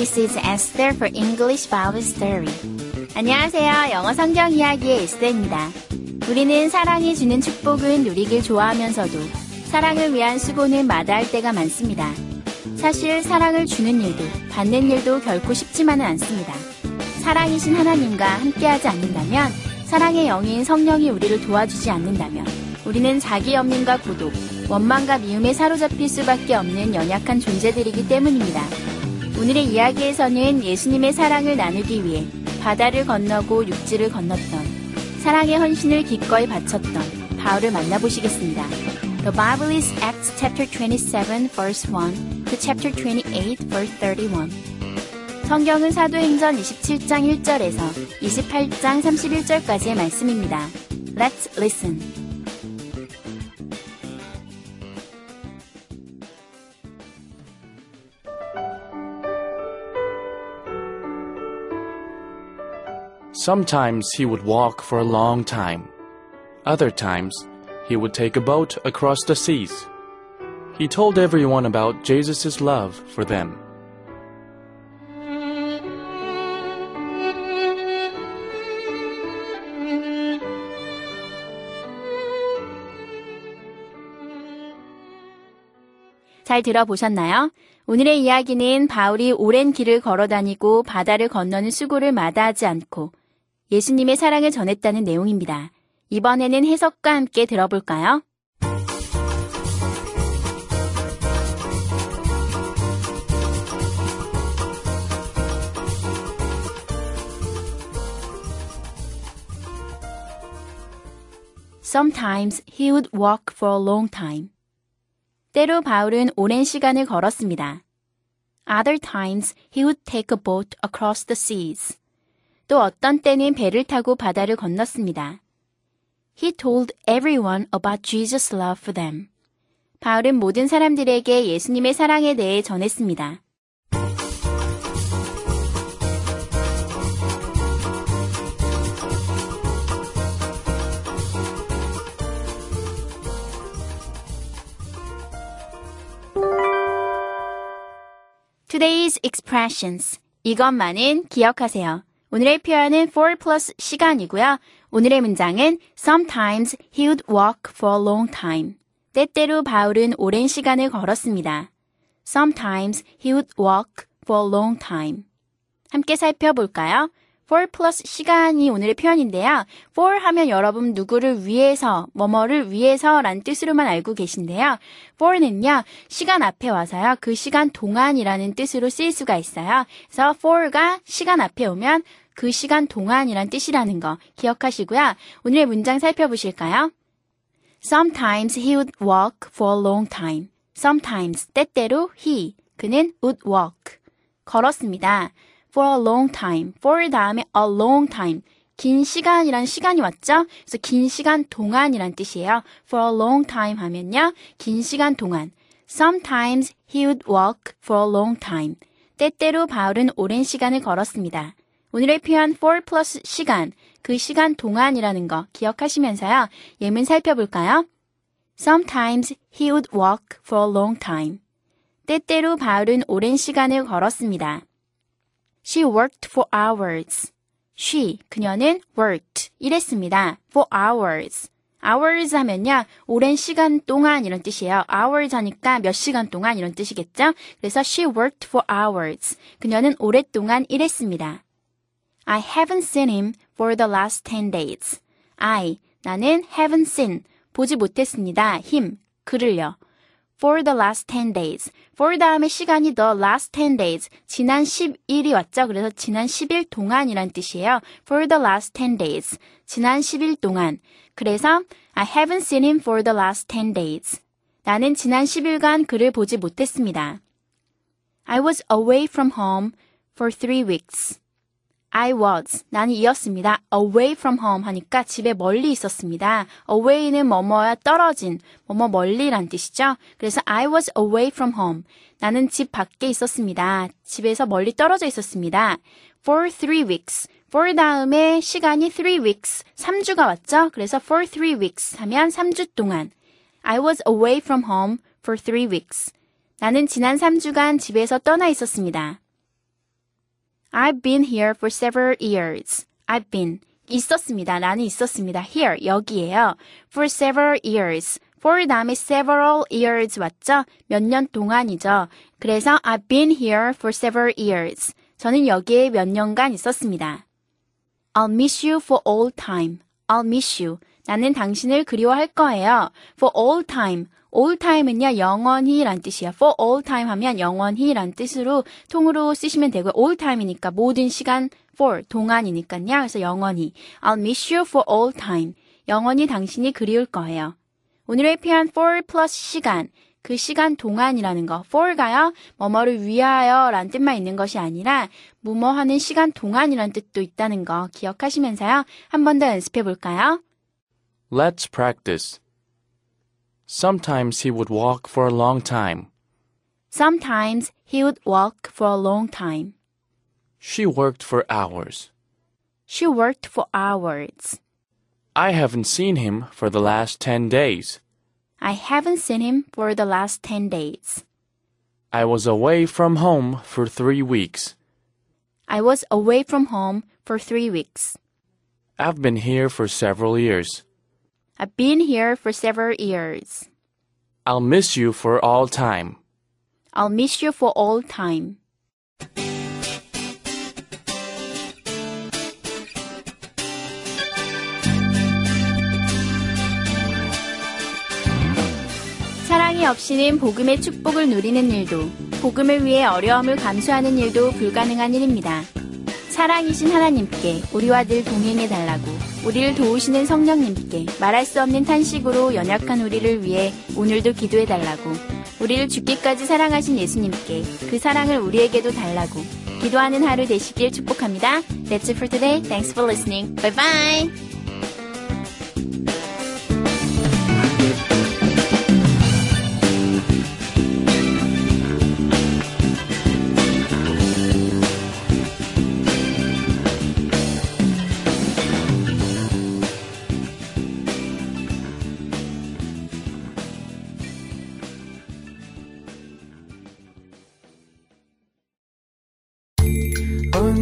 This is Esther for English Bible Story. 안녕하세요. 영어 성경 이야기의 에스더입니다. 우리는 사랑이 주는 축복은 누리길 좋아하면서도 사랑을 위한 수고는 마다할 때가 많습니다. 사실 사랑을 주는 일도 받는 일도 결코 쉽지만은 않습니다. 사랑이신 하나님과 함께하지 않는다면 사랑의 영인 성령이 우리를 도와주지 않는다면 우리는 자기 염림과 고독, 원망과 미움에 사로잡힐 수밖에 없는 연약한 존재들이기 때문입니다. 오늘의 이야기에서는 예수님의 사랑을 나누기 위해 바다를 건너고 육지를 건넜던 사랑의 헌신을 기꺼이 바쳤던 바울을 만나보시겠습니다. The Bible is Acts chapter 27 verse 1 to chapter 28 verse 31. 성경은 사도행전 27장 1절에서 28장 31절까지의 말씀입니다. Let's listen. Sometimes he would walk for a long time. Other times, he would take a boat across the seas. He told everyone about Jesus' love for them. 잘 들어보셨나요? 오늘의 이야기는 바울이 오랜 길을 걸어 다니고 바다를 건너는 수고를 마다하지 않고 예수님의 사랑을 전했다는 내용입니다. 이번에는 해석과 함께 들어볼까요? Sometimes he would walk for a long time. 때로 바울은 오랜 시간을 걸었습니다. Other times he would take a boat across the seas. 또 어떤 때는 배를 타고 바다를 건넜습니다. He told everyone about Jesus' love for them. 바울은 모든 사람들에게 예수님의 사랑에 대해 전했습니다. Today's expressions. 이것만은 기억하세요. 오늘의 표현은 for plus 시간이고요. 오늘의 문장은 sometimes he would walk for a long time. 때때로 바울은 오랜 시간을 걸었습니다. Sometimes he would walk for a long time. 함께 살펴볼까요? for plus 시간이 오늘의 표현인데요. for 하면 여러분 누구를 위해서, 뭐뭐를 위해서 란 뜻으로만 알고 계신데요. for는요, 시간 앞에 와서요, 그 시간 동안이라는 뜻으로 쓰일 수가 있어요. 그래서 for가 시간 앞에 오면 그 시간 동안이란 뜻이라는 거 기억하시고요. 오늘의 문장 살펴보실까요? Sometimes he would walk for a long time. Sometimes, 때때로 he, 그는 would walk. 걸었습니다. for a long time. for 다음에 a long time. 긴 시간이란 시간이 왔죠? 그래서 긴 시간 동안이란 뜻이에요. for a long time 하면요. 긴 시간 동안. Sometimes he would walk for a long time. 때때로 바울은 오랜 시간을 걸었습니다. 오늘의 표현 for plus 시간, 그 시간 동안이라는 거 기억하시면서요. 예문 살펴볼까요? Sometimes he would walk for a long time. 때때로 바울은 오랜 시간을 걸었습니다. She worked for hours. She, 그녀는 worked, 일했습니다. for hours. hours 하면요, 오랜 시간 동안 이런 뜻이에요. hours 하니까 몇 시간 동안 이런 뜻이겠죠? 그래서 she worked for hours. 그녀는 오랫동안 일했습니다. I haven't seen him for the last 10 days. I, 나는 haven't seen, 보지 못했습니다. him, 그를요. for the last 10 days. for 다음에 시간이 the last 10 days. 지난 10일이 왔죠. 그래서 지난 10일 동안이란 뜻이에요. for the last 10 days. 지난 10일 동안. 그래서 I haven't seen him for the last 10 days. 나는 지난 10일간 그를 보지 못했습니다. I was away from home for three weeks. I was. 나는 이었습니다. away from home 하니까 집에 멀리 있었습니다. away는 뭐뭐야 떨어진, 뭐뭐 멀리란 뜻이죠. 그래서 I was away from home. 나는 집 밖에 있었습니다. 집에서 멀리 떨어져 있었습니다. for three weeks. for 다음에 시간이 three weeks. 3주가 왔죠? 그래서 for three weeks 하면 3주 동안. I was away from home for three weeks. 나는 지난 3주간 집에서 떠나 있었습니다. I've been here for several years. I've been. 있었습니다. 나는 있었습니다. Here. 여기에요. For several years. for 다음에 several years 왔죠? 몇 년 동안이죠. 그래서 I've been here for several years. 저는 여기에 몇 년간 있었습니다. I'll miss you for all time. I'll miss you. 나는 당신을 그리워할 거예요. For all time. all time은요, 영원히 란 뜻이에요. for all time 하면 영원히 란 뜻으로 통으로 쓰시면 되고요. all time이니까 모든 시간 for, 동안이니까요. 그래서 영원히. I'll miss you for all time. 영원히 당신이 그리울 거예요. 오늘의 표현 for plus 시간. 그 시간 동안이라는 거. for가요, 뭐뭐를 위하여 란 뜻만 있는 것이 아니라, 뭐뭐 하는 시간 동안이란 뜻도 있다는 거 기억하시면서요. 한 번 더 연습해 볼까요? Let's practice. Sometimes he would walk for a long time. Sometimes he would walk for a long time. She worked for hours. She worked for hours. I haven't seen him for the last 10 days. I haven't seen him for the last 10 days. I was away from home for three weeks. I was away from home for three weeks. I've been here for several years. I've been here for several years. I'll miss you for all time. I'll miss you for all time. 사랑이 없이는 복음의 축복을 누리는 일도, 복음을 위해 어려움을 감수하는 일도 불가능한 일입니다. 사랑이신 하나님께 우리와 늘 동행해 달라고, 우리를 도우시는 성령님께 말할 수 없는 탄식으로 연약한 우리를 위해 오늘도 기도해 달라고, 우리를 죽기까지 사랑하신 예수님께 그 사랑을 우리에게도 달라고, 기도하는 하루 되시길 축복합니다. That's it for today. Thanks for listening. Bye bye!